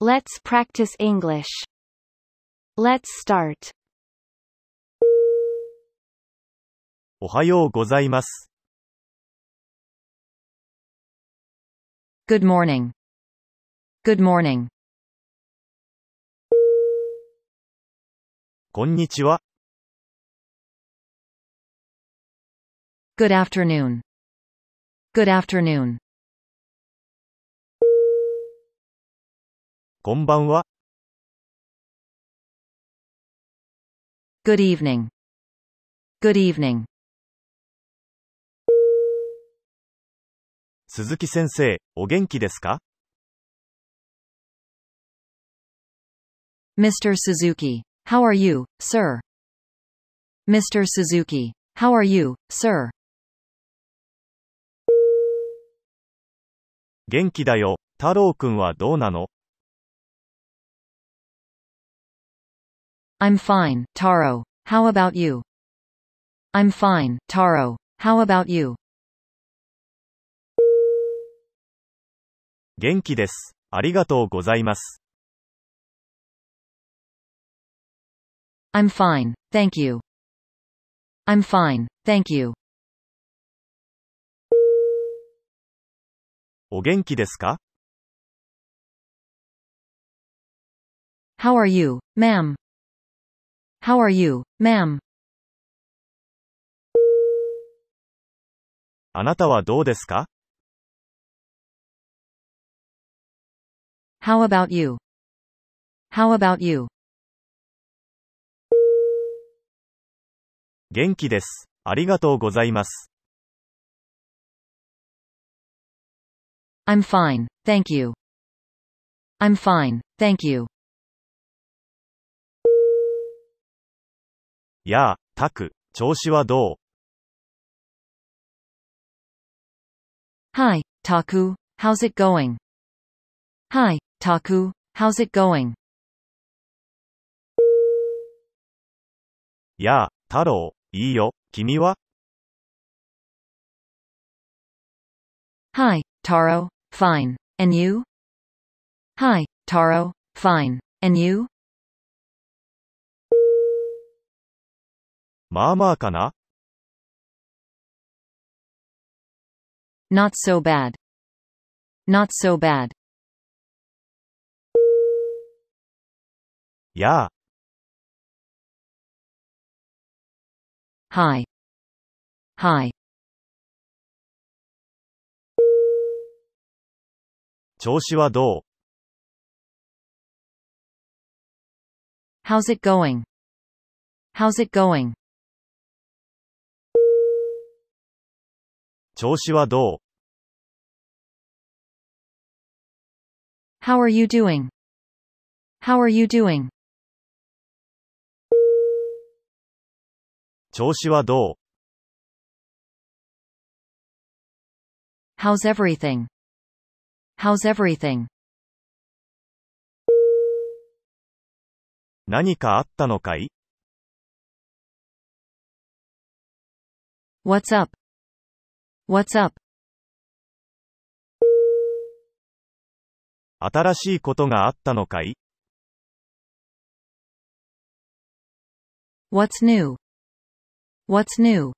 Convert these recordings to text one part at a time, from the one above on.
Let's practice English. Let's start. おはようございます。 Good morning. Good morning. こんにちは。 Good afternoon. Good afternoon. こんばんは。Good evening. Good evening. 鈴木先生、お元気ですか Mr. Suzuki, how are you, sir? Mr. Suzuki, how are you, sir? 元気だよ。太郎くんはどうなの I'm fine, Taro. How about you? I'm fine, Taro. How about you? 元気です。ありがとうございます。 I'm fine, thank you. I'm fine, thank you. お元気ですか How are you, ma'am? How are you, ma'am? あなたはどうですか How about you? How about you? 元気です。ありがとうございます。I'm fine, thank you. I'm fine, thank you. やあ、タク、調子はどう Hi, Taku, how's it going? Hi, Taku, how's it going? やあ、太郎、いいよ。君は Hi, Taro, fine. And you? Hi, Taro, fine. And you? まあまあかな Not so bad. Not so bad. やあ、Hi. Hi. 調子はどう How's it going? How's it going? 調子はどう How are you doing? How are you doing? 調子はどう How's everything? How's everything? 何かあったのかい What's up? What's up? 新しいことがあったのかい What's new? What's new?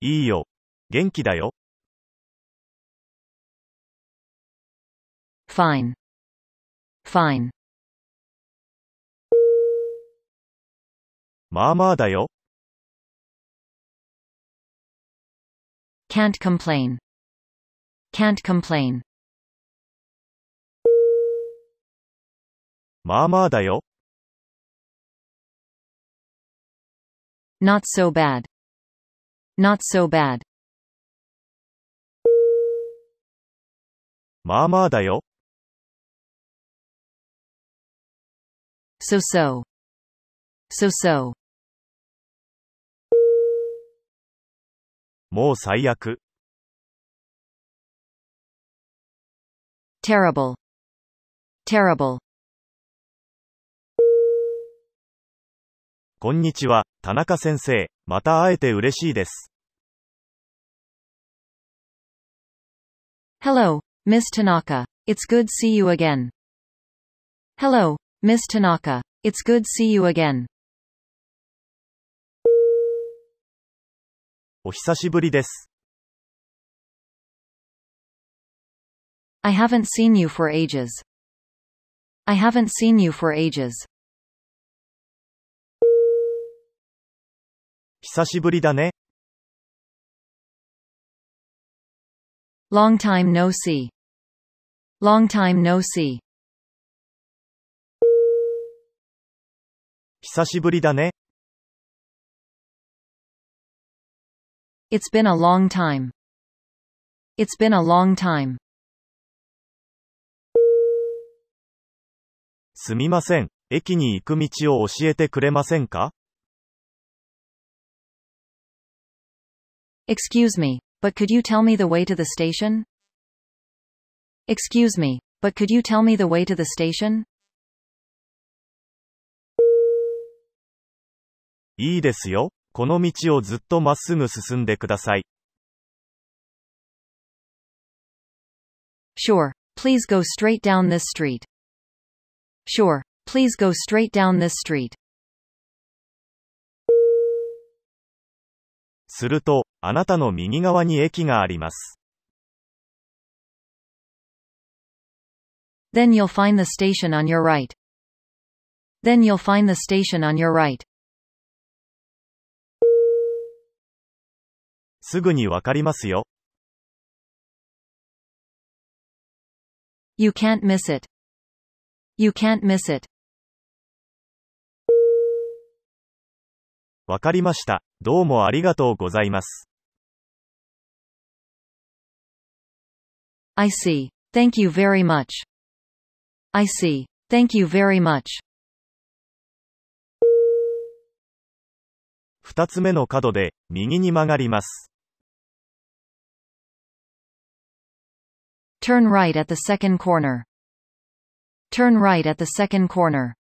いいよ。元気だよ。Fine. Fine. まあまあだよ。Can't complain. Can't complain. まあまあだよ。 Not so bad. Not so bad. まあまあだよ。 So so. So so. もう最悪。Terrible. Terrible. こんにちは、田中先生。また会えて嬉しいです。Hello, Miss Tanaka. It's good see you again. Hello, Miss Tanaka. It's good see you again. お久しぶりです。I haven't seen you for ages. I haven't seen you for ages. 久しぶりだね。Long time no see. Long time no see. 久しぶりだね。It's been a long time. It's been a long time. すみません。駅に行く道を教えてくれませんか Excuse me, but could you tell me the way to the station? Excuse me, but could you tell me the way to the station? いいですよ。 この道をずっとまっすぐ進んでください。Sure, please go straight down this street. Sure, please go straight down this street. すると、あなたの右側に駅があります。Then you'll find the station on your right. Then you'll find the station on your right. すぐにわかりますよ。You can't miss it. You can't miss it. わかりました。どうもありがとうございます。I see. Thank you very much. I see. Thank you very much. 二つ目の角で、右に曲がります。Turn right at the second corner. Turn right at the second corner.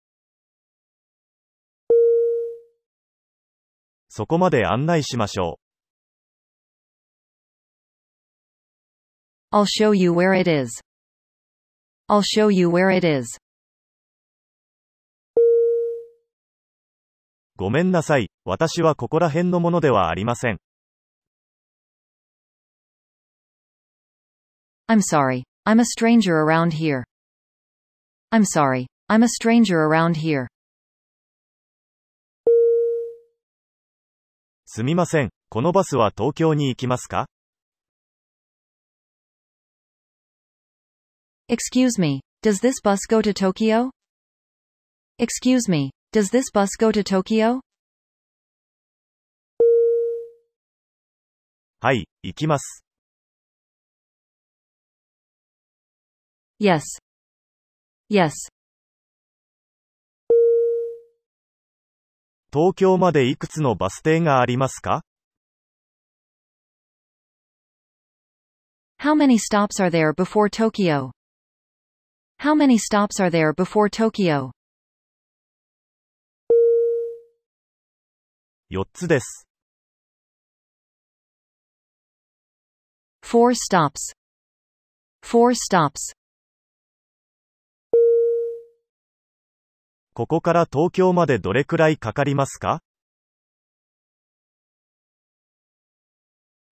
そこまで案内しましょ I'll show you where it is. I'll show you where it is. う。ごめんなさい。私はここら辺のものではありません。I'm sorry. I'm a stranger around here. I'm sorry. I'm a stranger around here. すみません。このバスは東京に行きますか Excuse me, does this bus go to Tokyo? Excuse me, does this bus go to Tokyo? はい、行きます。Yes. Yes. 東京までいくつのバス停がありますか How many stops are there before Tokyo? How many stops are there before Tokyo? 4つです。 Four stops. Four stops. ここから東京までどれくらいかかりますか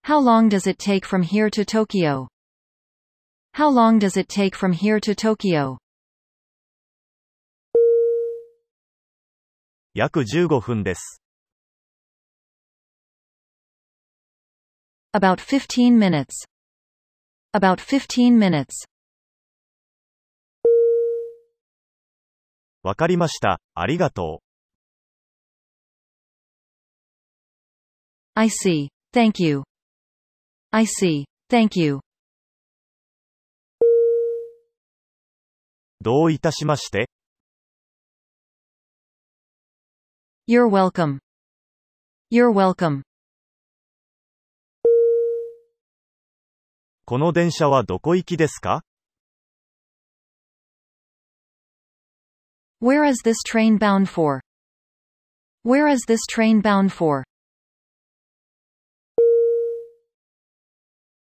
How long does it take from here to Tokyo? How long does it take from here to Tokyo? 約15分です。About 15 minutes. About 15 minutes. わかりました。ありがと I see. Thank you. I see. Thank you. う。どういたしまして、You're welcome. You're welcome. この電車はどこ行きですか Where is this train bound for? Where is this train bound for?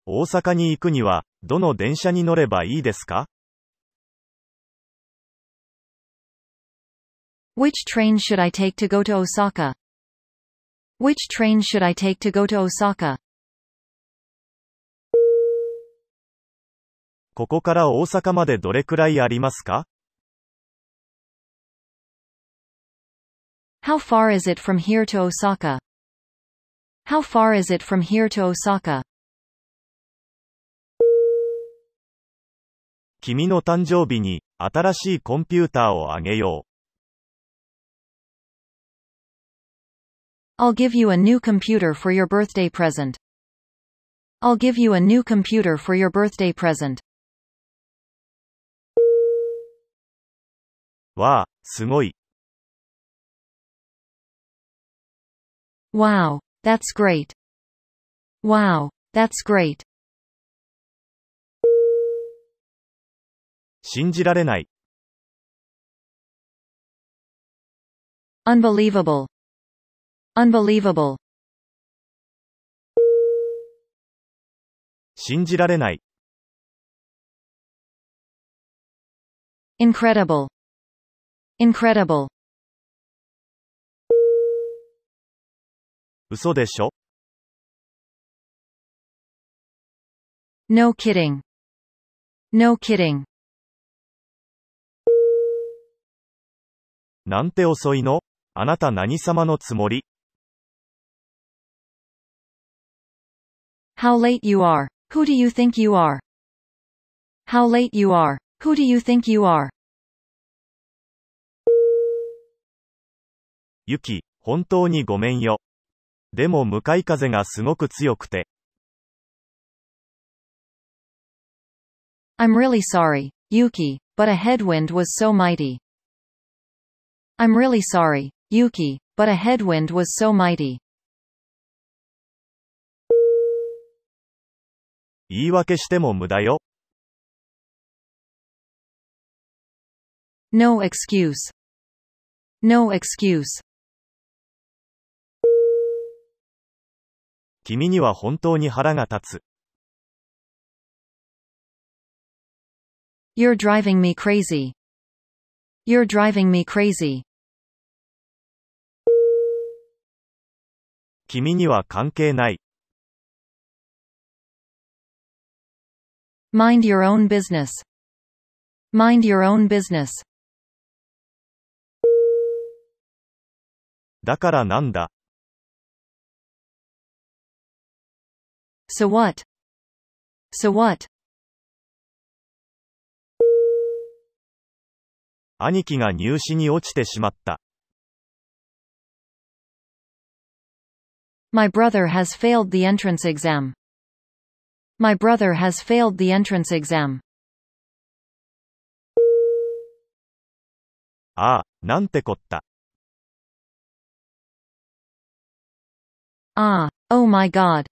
大阪に行くには、どの電車に乗ればいいですか Which train should I take to go to Osaka? Which train should I take to go to Osaka? ここから大阪までどれくらいありますか How far is it from here to Osaka? How far is it from here to Osaka? 君の誕生日に、新しいコンピューターをあげよ I'll give you a new computer for your birthday present. I'll give you a new computer for your birthday present. う。わあ、すごい。 Wow, that's great. Wow, that's great. 信じられない。 Unbelievable. Unbelievable. 信じられない。 Incredible. Incredible. 嘘でしょ No kidding. No kidding. なんて遅いのあなた何様のつもり How late you are. Who do you think you are? How late you are. Who do you think you are? ユキ、本当にごめんよ。でも向かい風がすごく強くて。I'm really sorry, Yuki, but a headwind was so mighty. I'm really sorry, Yuki, but a headwind was so mighty. 言い訳しても無駄よ。No excuse. No excuse. 君には本当に腹が立つ。You're driving me crazy. You're driving me crazy. 君には関係ない。Mind your own business. Mind your own business. だからなんだ。So what? So what? 兄貴が入試に落ちてしまった。 My brother has failed the entrance exam. My brother has failed the entrance exam. ああ、なんてこった。 Ah, oh my god.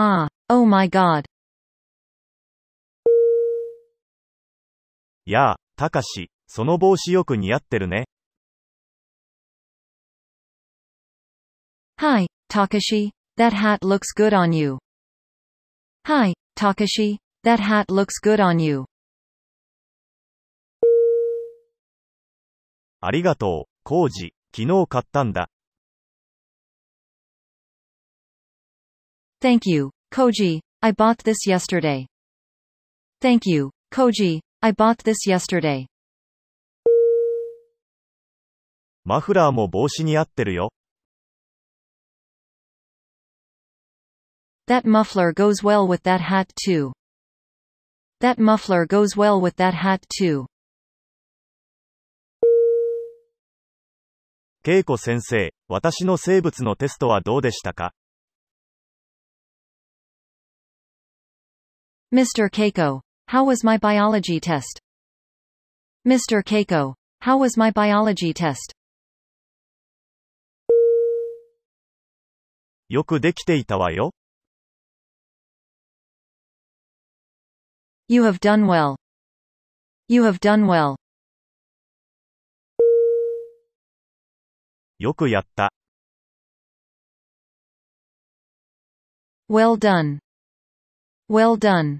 Ah, oh my god. やあ、たかし、その帽子よく似合ってるね。Hi, Takashi, that hat looks good on you. Hi, Takashi, that hat looks good on you. ありがとう、コウジ。昨日買ったんだ。Thank you, Koji, I bought this yesterday. Thank you, Koji, I bought this yesterday. マフラーも帽子に合ってるよ。 That muffler goes well with that hat too. That muffler goes well with that hat too. 恵子先生、私の生物のテストはどうでしたか Mr. Keiko, how was my biology test? Mr. Keiko, how was my biology test? よくできていたわよ。 You have done well. You have done well. よくやった。 Well done. Well done.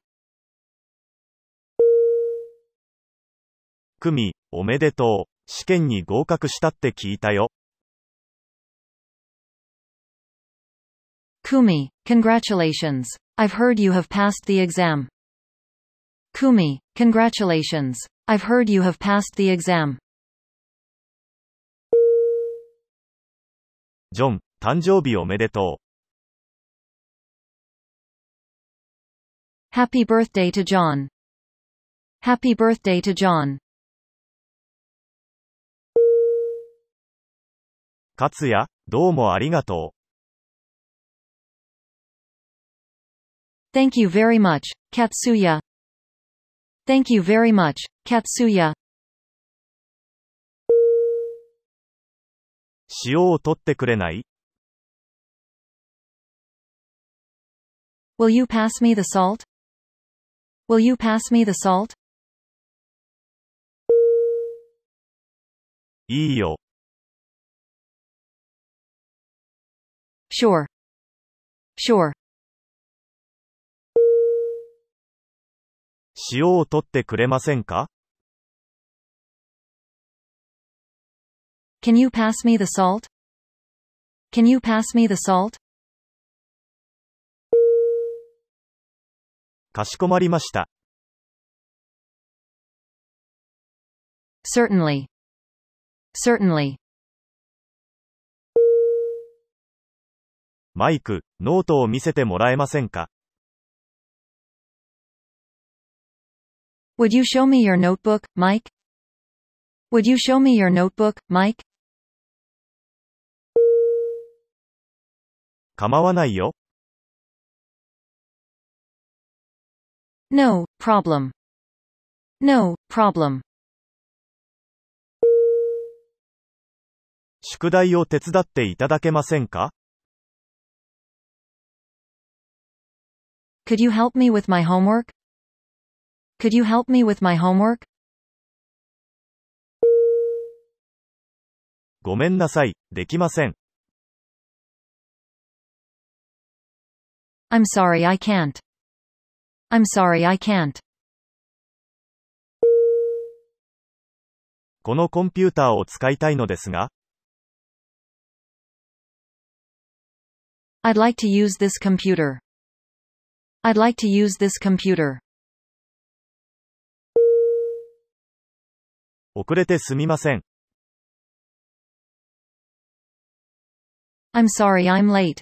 クミ、おめでとう。試験に合格したって聞いたよ。Kumi, congratulations. I've heard you have passed the exam. Kumi, congratulations. I've heard you have passed the exam. ジョン、誕生日おめでと Happy birthday to John. Happy birthday to John. う。勝也、どうもありがと Thank you very much, Katsuya. Thank you very much, Katsuya. う。塩を取ってくれない Will you pass me the salt? Will you pass me the salt? いいよ。 Sure. Sure. 塩を取ってくれませんか Can you pass me the salt? Can you pass me the salt? かしこまりました。Certainly. Certainly. マイク、ノートを見せてもらえませんか Would you show me your notebook, Mike? Would you show me your notebook, Mike? 構わないよ。No problem. No problem. 宿題を手伝っていただけませんか Could you help me with my homework? Could you help me with my homework? ごめんなさい、できません。 I'm sorry I can't. I'm sorry I can't. このコンピューターを使いたいのですが、 I'd like to use this computer. I'd like to use this computer. 遅れてすみません。 I'm sorry I'm late.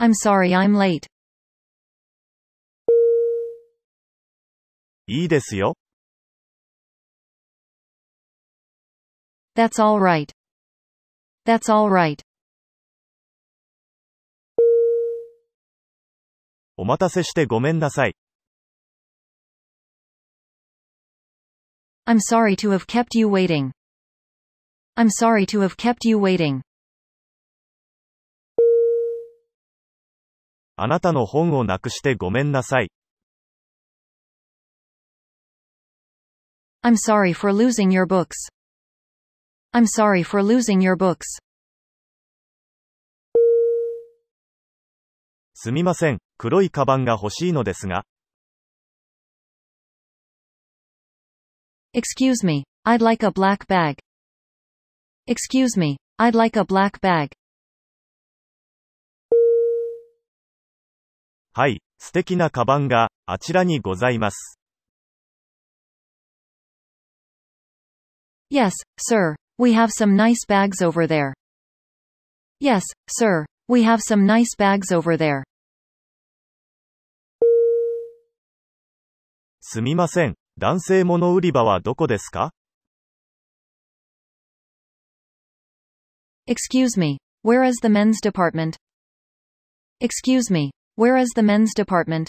I'm sorry I'm late. いいですよ。That's all right. That's all right. お待たせしてごめんなさい。I'm sorry to have kept you waiting. I'm sorry to have kept you waiting. あなたの本をなくしてごめんなさい。I'm sorry for losing your books. I'm sorry for losing your books. すみません、黒いカバンが欲しいのですが、Excuse me, I'd like a black bag. Excuse me, I'd like a black bag. はい、素敵なカバンが、あちらにございます。Yes, sir, we have some nice bags over there. Yes, sir, we have some nice bags over there. すみません、男性物売り場はどこですか Excuse me, where is the men's department? Excuse me, where is the men's department?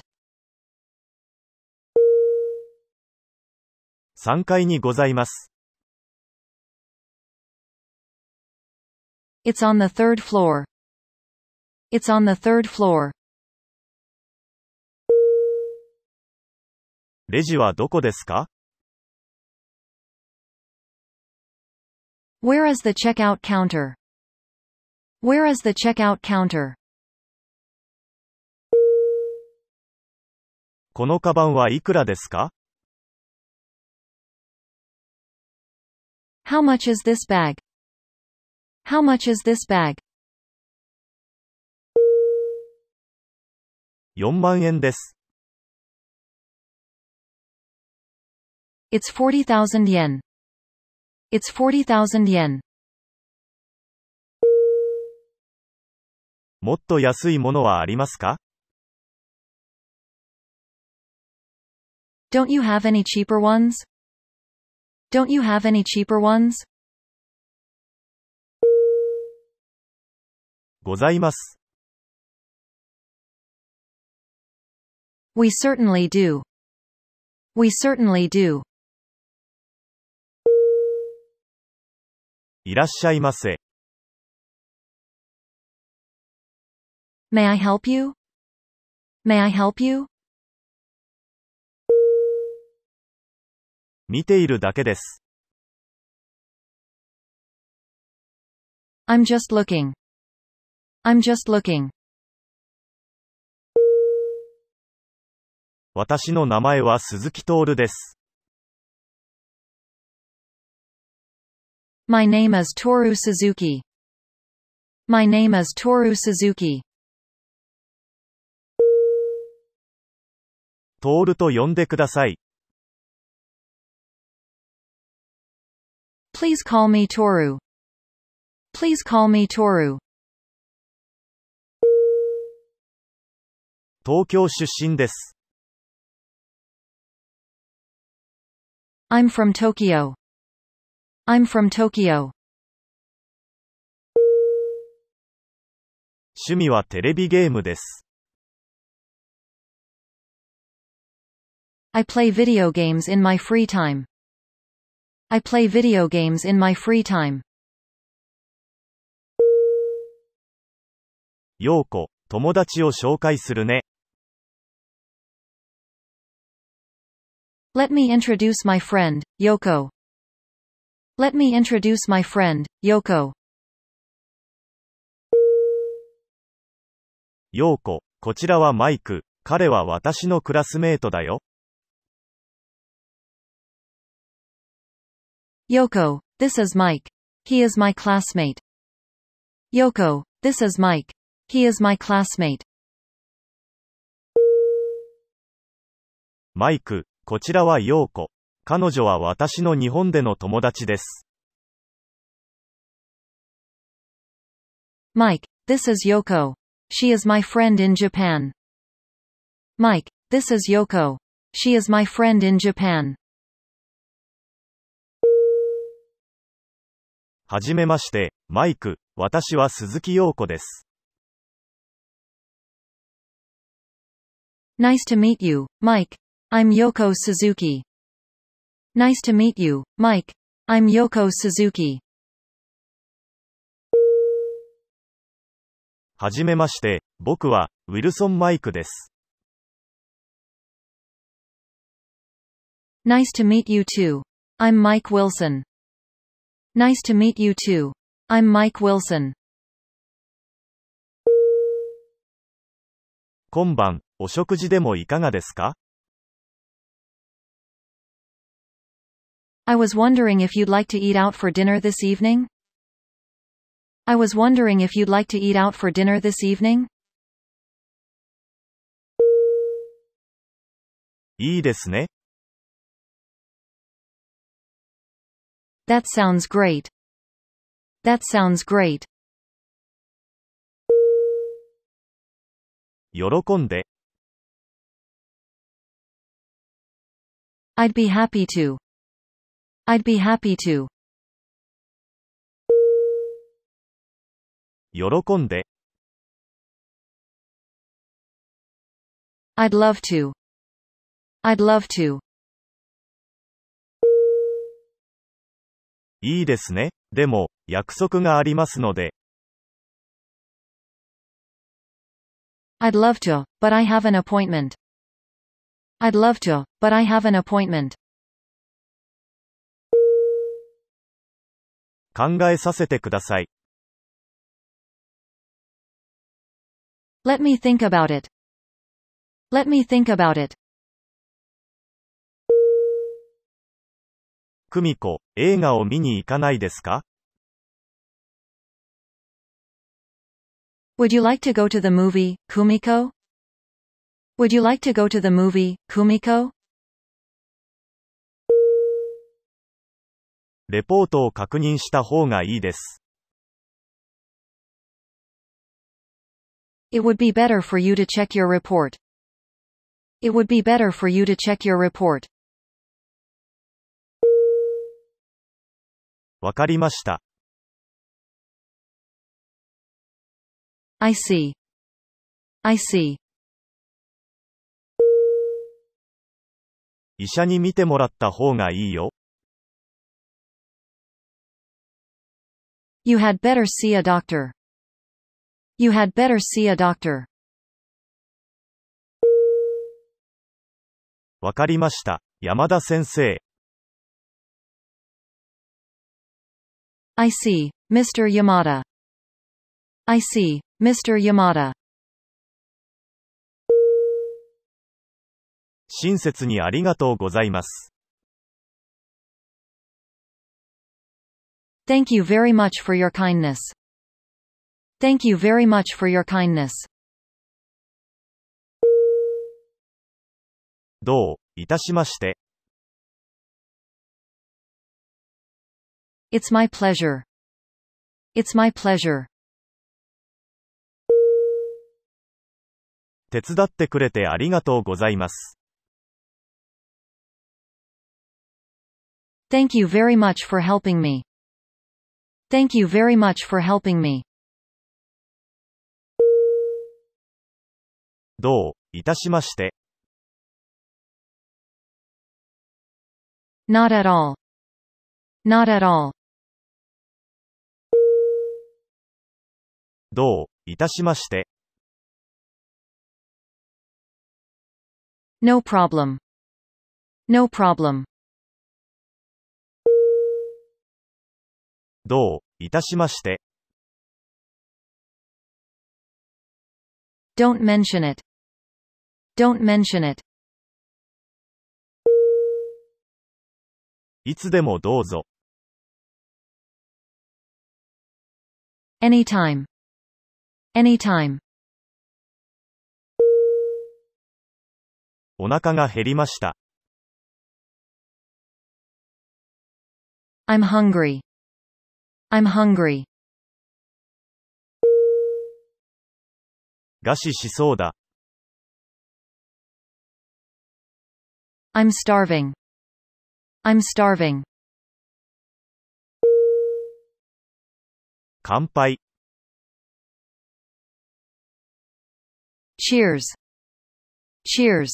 3階にございます。 It's on the third floor. It's on the third floor. レジはどこですか Where is the checkout counter? Where is the checkout counter? このカバンはいくらですか How much is this bag? How much is this bag? 4万円です。 It's 40,000 yen. It's 40,000 yen. もっと安いものはありますか Don't you have any cheaper ones? Don't you have any cheaper ones? ございます。We certainly do. We certainly do. いらっしゃいませ。May I help you? May I help you? 見ているだけです。I'm just looking. I'm just looking. 私の名前は鈴木徹です。My name is Toru Suzuki. My name is Toru Suzuki. 徹と呼んでください。Please call me Toru. Please call me Toru. 東京出身です。I'm from Tokyo. I'm from Tokyo. 趣味はテレビゲームです。I play video games in my free time. I play video games in my free time. ようこ、友達を紹介するね。Let me introduce my friend, Yoko. Let me introduce my friend, Yoko. ようこ、こちらはマイク。彼は私のクラスメートだよ。 Yoko, this is Mike. He is my classmate. Yoko, this is Mike. He is my classmate. マイク、 こちらはようこ。彼女は私の日本での友達です。Mike, this is Yoko. She is my friend in Japan. Mike, this is Yoko. She is my friend in Japan. はじめまして、マイク、私は鈴木陽子です。Nice to meet you, Mike. I'm Yoko Suzuki. Nice to meet you, Mike. I'm Yoko Suzuki. はじめまして、僕は、ウィルソン・マイクです。Nice to meet you too. I'm Mike Wilson. Nice to meet you too. I'm Mike Wilson. 今晩、お食事でもいかがですか I was wondering if you'd like to eat out for dinner this evening? I was wondering if you'd like to eat out for dinner this evening? いいですね。 That sounds great. That sounds great. 喜んで、 I'd be happy to. I'd be happy to. 喜んで、 I'd love to. I'd love to. いいですね。でも、約束がありますので、 I'd love to, but I have an appointment. I'd love to, but I have an appointment. 考えさせてください。Let me think about it. Let me think about it. 久美子、映画を見に行かないですか Would you like to go to the movie, Kumiko? Would you like to go to the movie, Kumiko? レポートを確認した方がいいです。It would be better for you to check your report. It would be better for you to check your report. わかりました。I see. I see. 医者に見てもらった方がいいよ。You had better see a doctor. You had better see a doctor. わかりました。山田先生。 I see, Mr. Yamada. I see, Mr. Yamada. 親切にありがとうございます。 Thank you very much for your kindness. Thank you very much for your kindness. どういたしまして。It's my pleasure. It's my pleasure. 手伝ってくれてありがとうございます。Thank you very much for helping me. Thank you very much for helping me. どういたしまして。 Not at all. Not at all. どういたしまして。 No problem. No problem. どういたしまして。Don't mention it. Don't mention it. いつでもどうぞ。Anytime. Anytime. お腹が減りました。I'm hungry. I'm hungry. 餓死しそうだ。 I'm starving. I'm starving. 乾杯。 Cheers. Cheers.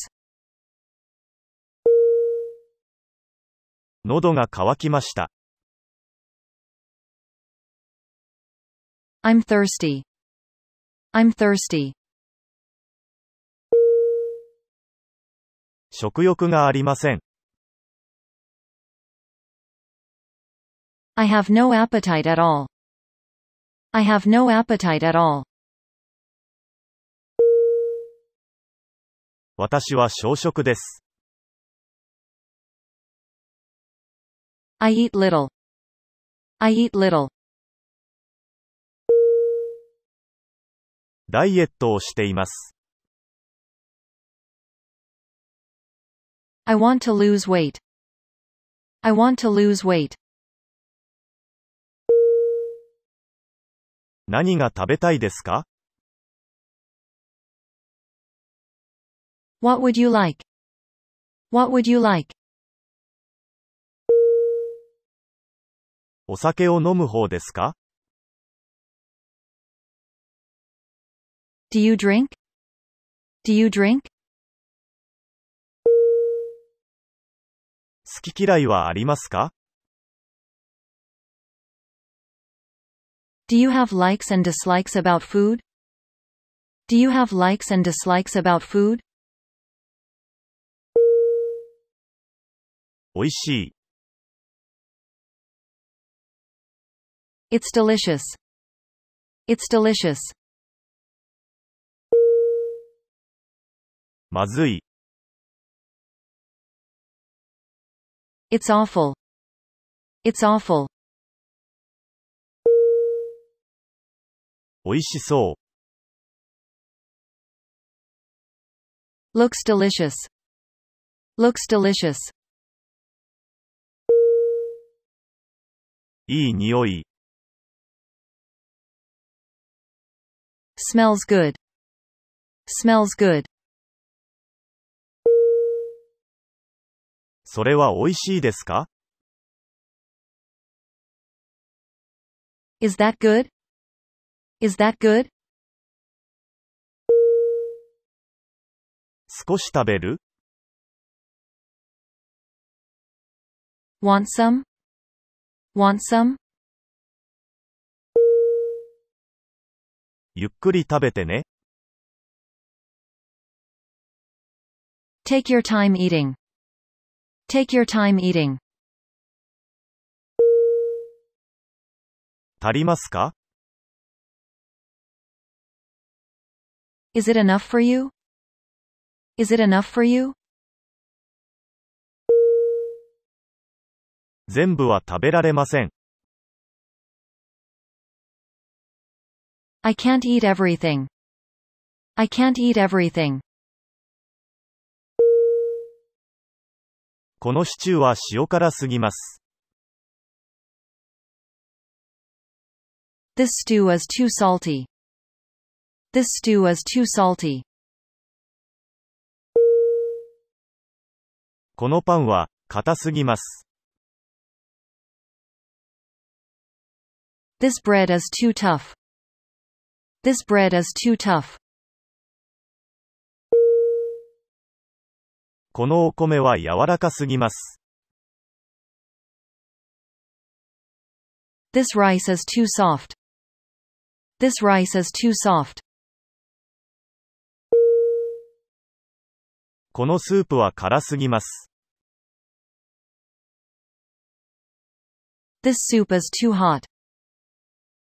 喉が渇きました。 I'm thirsty. I'm thirsty. 食欲がありません。 I have no appetite at all. I have no appetite at all. 私は小食です。 I eat little. I eat little. ダイエットをしています。I want to lose weight. I want to lose weight. 何が食べたいですか What would you like? What would you like? お酒を飲む方ですか Do you drink? Do you drink? 好き嫌いはありますか Do you have likes and dislikes about food? Do you have likes and dislikes about food? 美味しい。 It's delicious. It's delicious. まずい。 It's awful. It's awful. 美味しそ Looks delicious. Looks delicious. う。いい匂い。 Smells good. Smells good. それは美味しいですか Is that good? Is that good? 少し食べる Want some? Want some? ゆっくり食べてね。Take your time eating. Take your time eating. 足りますか Is it enough for you? Is it enough for you? 全部は食べられません。 I can't eat everything. I can't eat everything. このシチューは塩辛すぎます。This stew is too salty. This stew is too salty. このパンは、硬すぎます。This bread is too tough. This bread is too tough. このお米は柔らかすぎます。This rice is too soft. This rice is too soft. このスープは辛すぎます。This soup is too hot.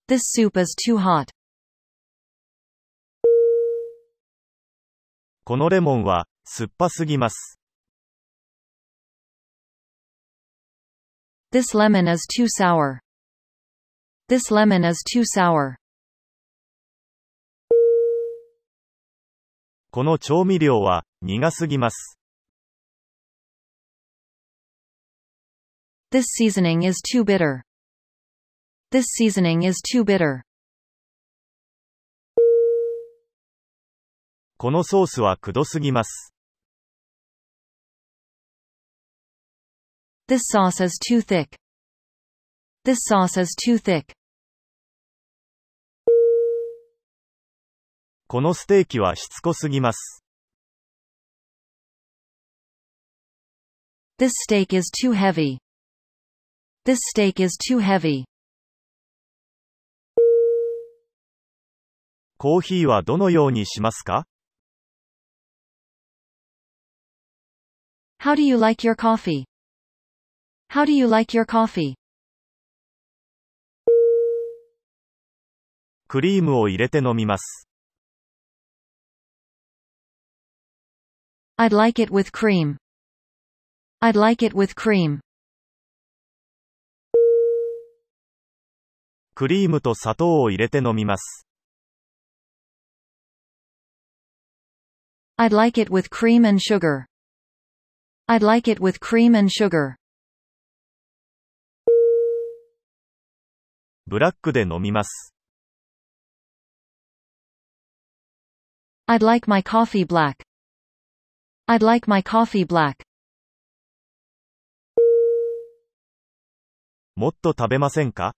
This soup is too hot. このレモンは、酸っぱすぎます。This lemon is too sour. This lemon is too sour. この調味料は、苦すぎます。 This seasoning is too bitter. This seasoning is too bitter. このソースはくどすぎます。 This sauce is too thick. This sauce is too thick. このステーキはしつこすぎます。 This steak is too heavy. This steak is too heavy. コーヒーはどのようにしますか How do you like your coffee? How do you like your coffee? クリームを入れて飲みます。 I'd like it with cream. I'd like it with cream. クリームと砂糖を入れて飲みます。 I'd like it with cream and sugar. I'd like it with cream and sugar. ブラックで飲みます。I'd like my coffee black. I'd like my coffee black. もっと食べませんか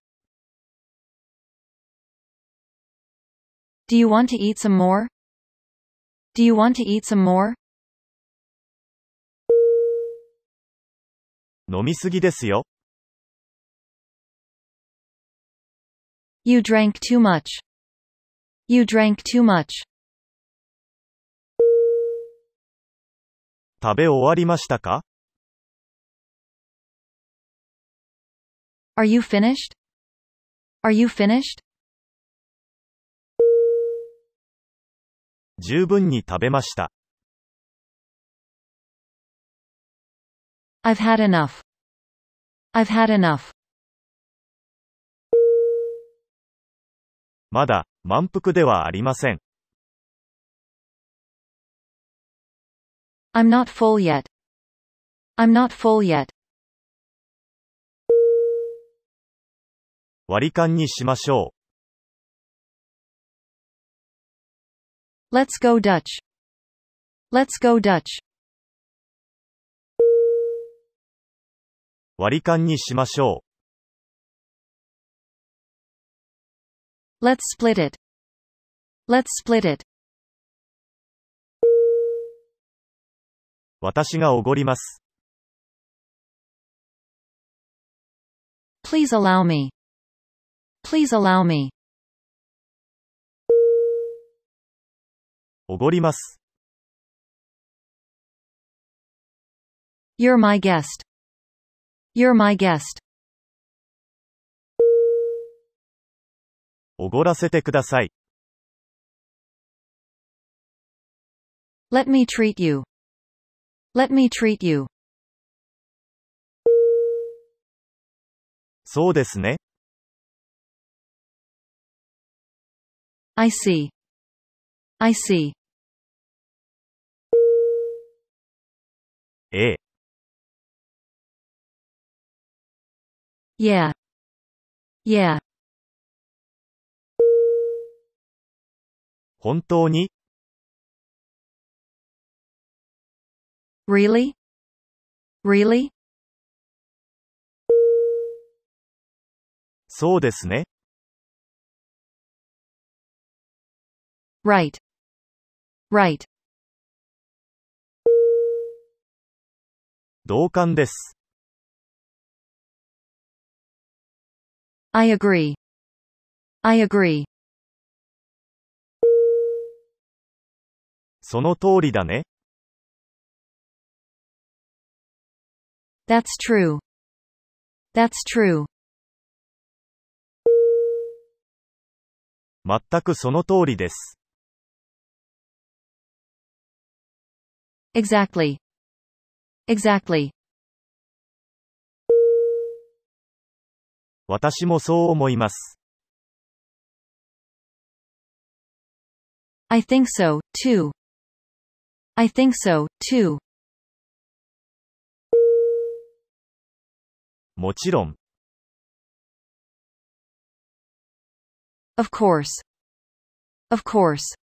Do you want to eat some more? Do you want to eat some more? 飲みすぎですよ。You drank too much. You drank too much. 食べ終わりましたか Are you finished? Are you finished? 十分に食べました。 I've had enough. I've had enough. まだ、満腹ではありません。I'm not full yet. I'm not full yet. 割り勘にしましょ Let's go Dutch. Let's go Dutch. う。割り勘にしましょ Let's split it. Let's split it. う。私がおごります。 Please allow me. Please allow me. おごります。 You're my guest. You're my guest. おごらせてください。Let me treat you. Let me treat you. そうですね。I see. I see. ええ。Yeah. Yeah. 本当に Really? Really? そうですね。Right. Right. 同感です。I agree. I agree. その通りだね。That's true. That's true. 全くその通りです。Exactly. Exactly. 私もそう思います。I think so, too. I think so, too. もちろん、 Of course. Of course.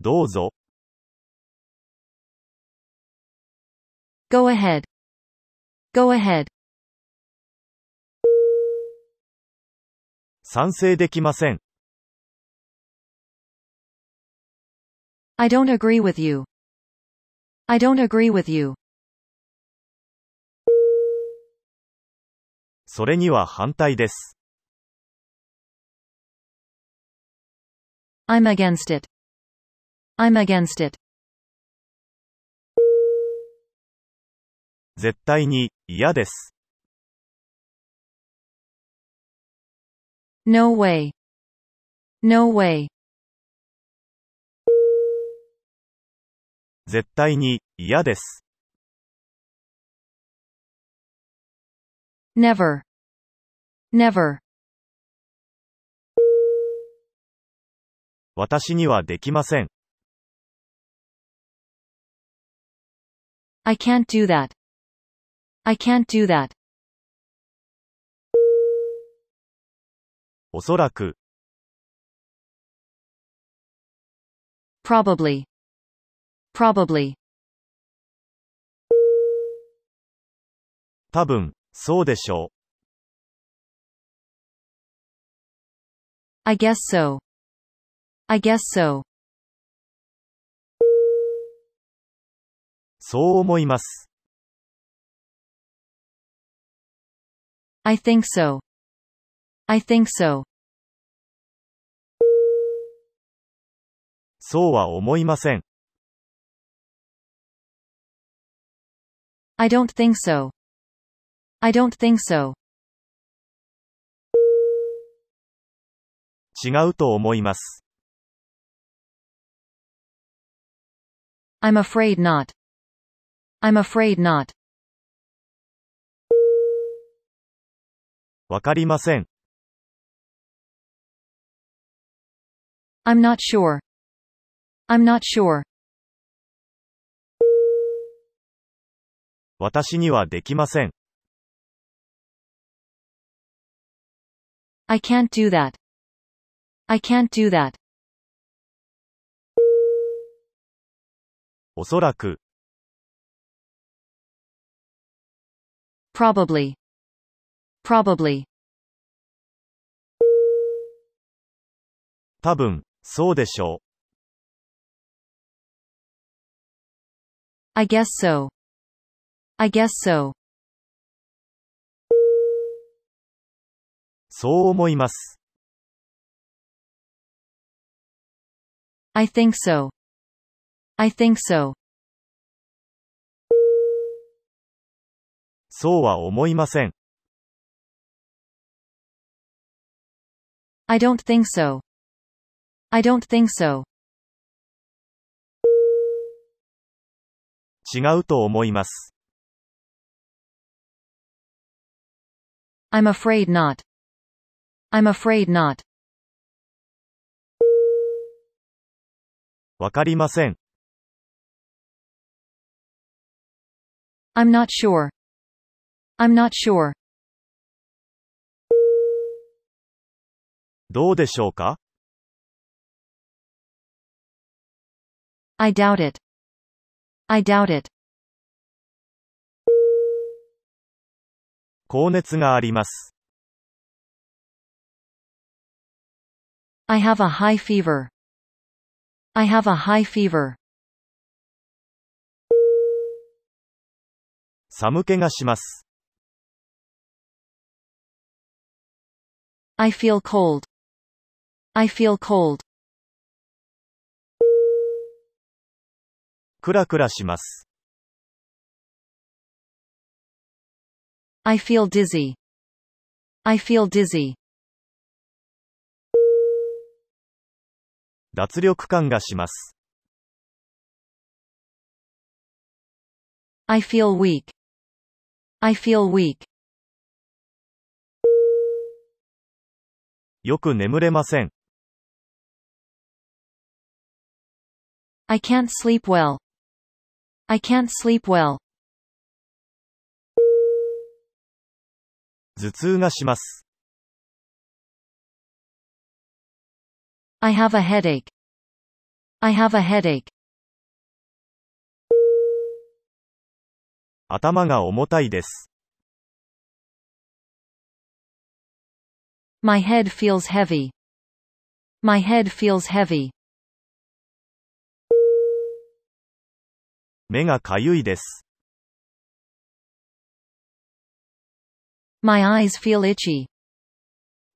どうぞ。 Go ahead. Go ahead. 賛成できません。 I don't agree with you. I don't agree with you. それには反対です。 I'm against it. I'm against it. 絶対に、嫌です。 No way. No way. 絶対に、嫌です。Never. Never. 私にはできません。I can't do that. I can't do that. おそらく、Probably. Probably. 多分、そうでしょう。I guess so. I guess so. そう思います。I think so. I think so. そうは思いません。I don't think so. I don't think so. 違うと思います。 I'm afraid not. I'm afraid not. わかりません。 I'm not sure. I'm not sure. 私にはできません。I can't do that. I can't do that. おそらく、Probably. Probably. 多分、そうでしょう。I guess so. I guess so. そう思います。I think so. I think so. そうは思いません。I don't think so. I don't think so. 違うと思います。I'm afraid not. I'm afraid not. わかりません。 I'm not sure. I'm not sure. どうでしょうか I doubt it. I doubt it. 高熱があります。I have a high fever. I have a high fever. 寒気がします。I feel cold. I feel cold. クラクラします。I feel dizzy. I feel dizzy. 脱力感がします。 I feel weak. I feel weak. よく眠れません。 I can't sleep well. I can't sleep well. 頭痛がします。I have a headache. I have a headache. 頭が重たいです。My head feels heavy. My head feels heavy. 目がかゆいです。My eyes feel itchy.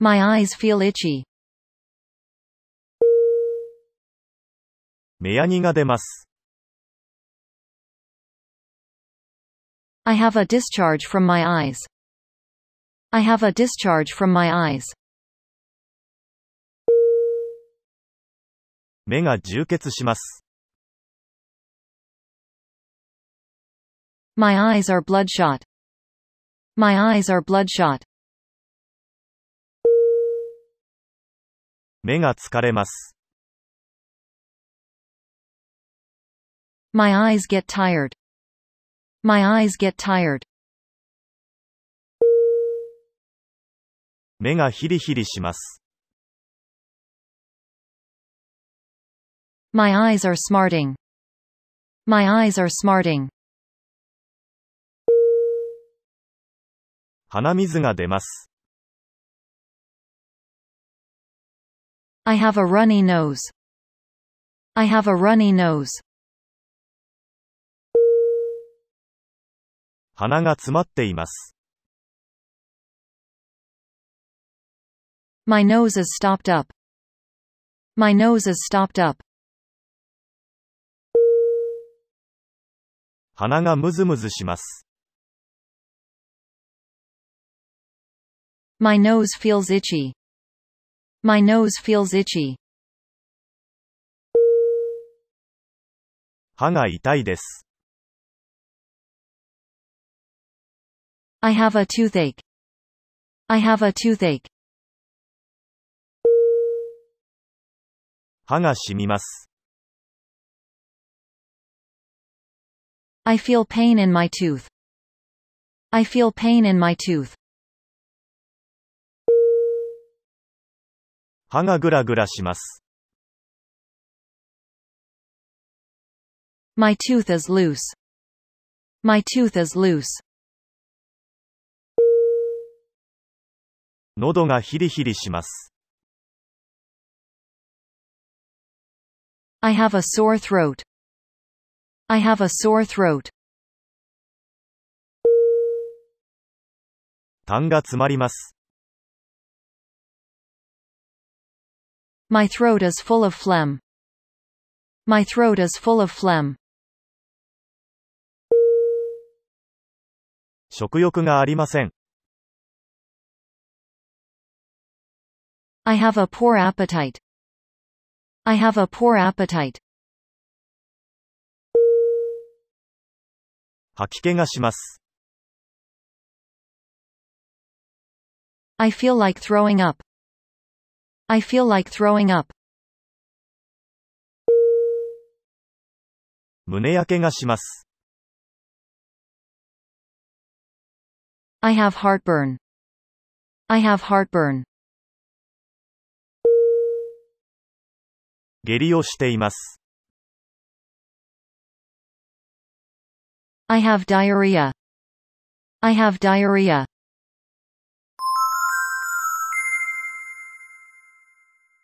My eyes feel itchy. 目やにが出ます。 I have a discharge from my eyes. I have a discharge from my eyes. 目が充血します。 My eyes are bloodshot. My eyes are bloodshot. 目が疲れます。 My eyes get tired. My eyes get tired. 目がヒリヒリします。 My eyes are smarting. My eyes are smarting. 鼻水が出ます。I have a runny nose. I have a runny nose. 鼻が詰まっています。My nose is stopped up. My nose is stopped up. 鼻がムズムズします。My nose feels itchy. My nose feels itchy. 歯が痛いです。 I have a toothache. I have a toothache. 歯が染みます。 I feel pain in my tooth. I feel pain in my tooth. 歯がぐらぐらします。My tooth is loose. My tooth is loose. 喉がヒリヒリします。I have a sore throat. I have a sore throat. 痰が詰まります。My throat is full of phlegm. My throat is full of phlegm. 食欲がありません。 I have a poor appetite. I have a poor appetite. 吐き気がします。 I feel like throwing up. I feel like throwing up. 胸焼けがします。 I have heartburn. I have heartburn. 下痢をしています。 I have diarrhea. I have diarrhea.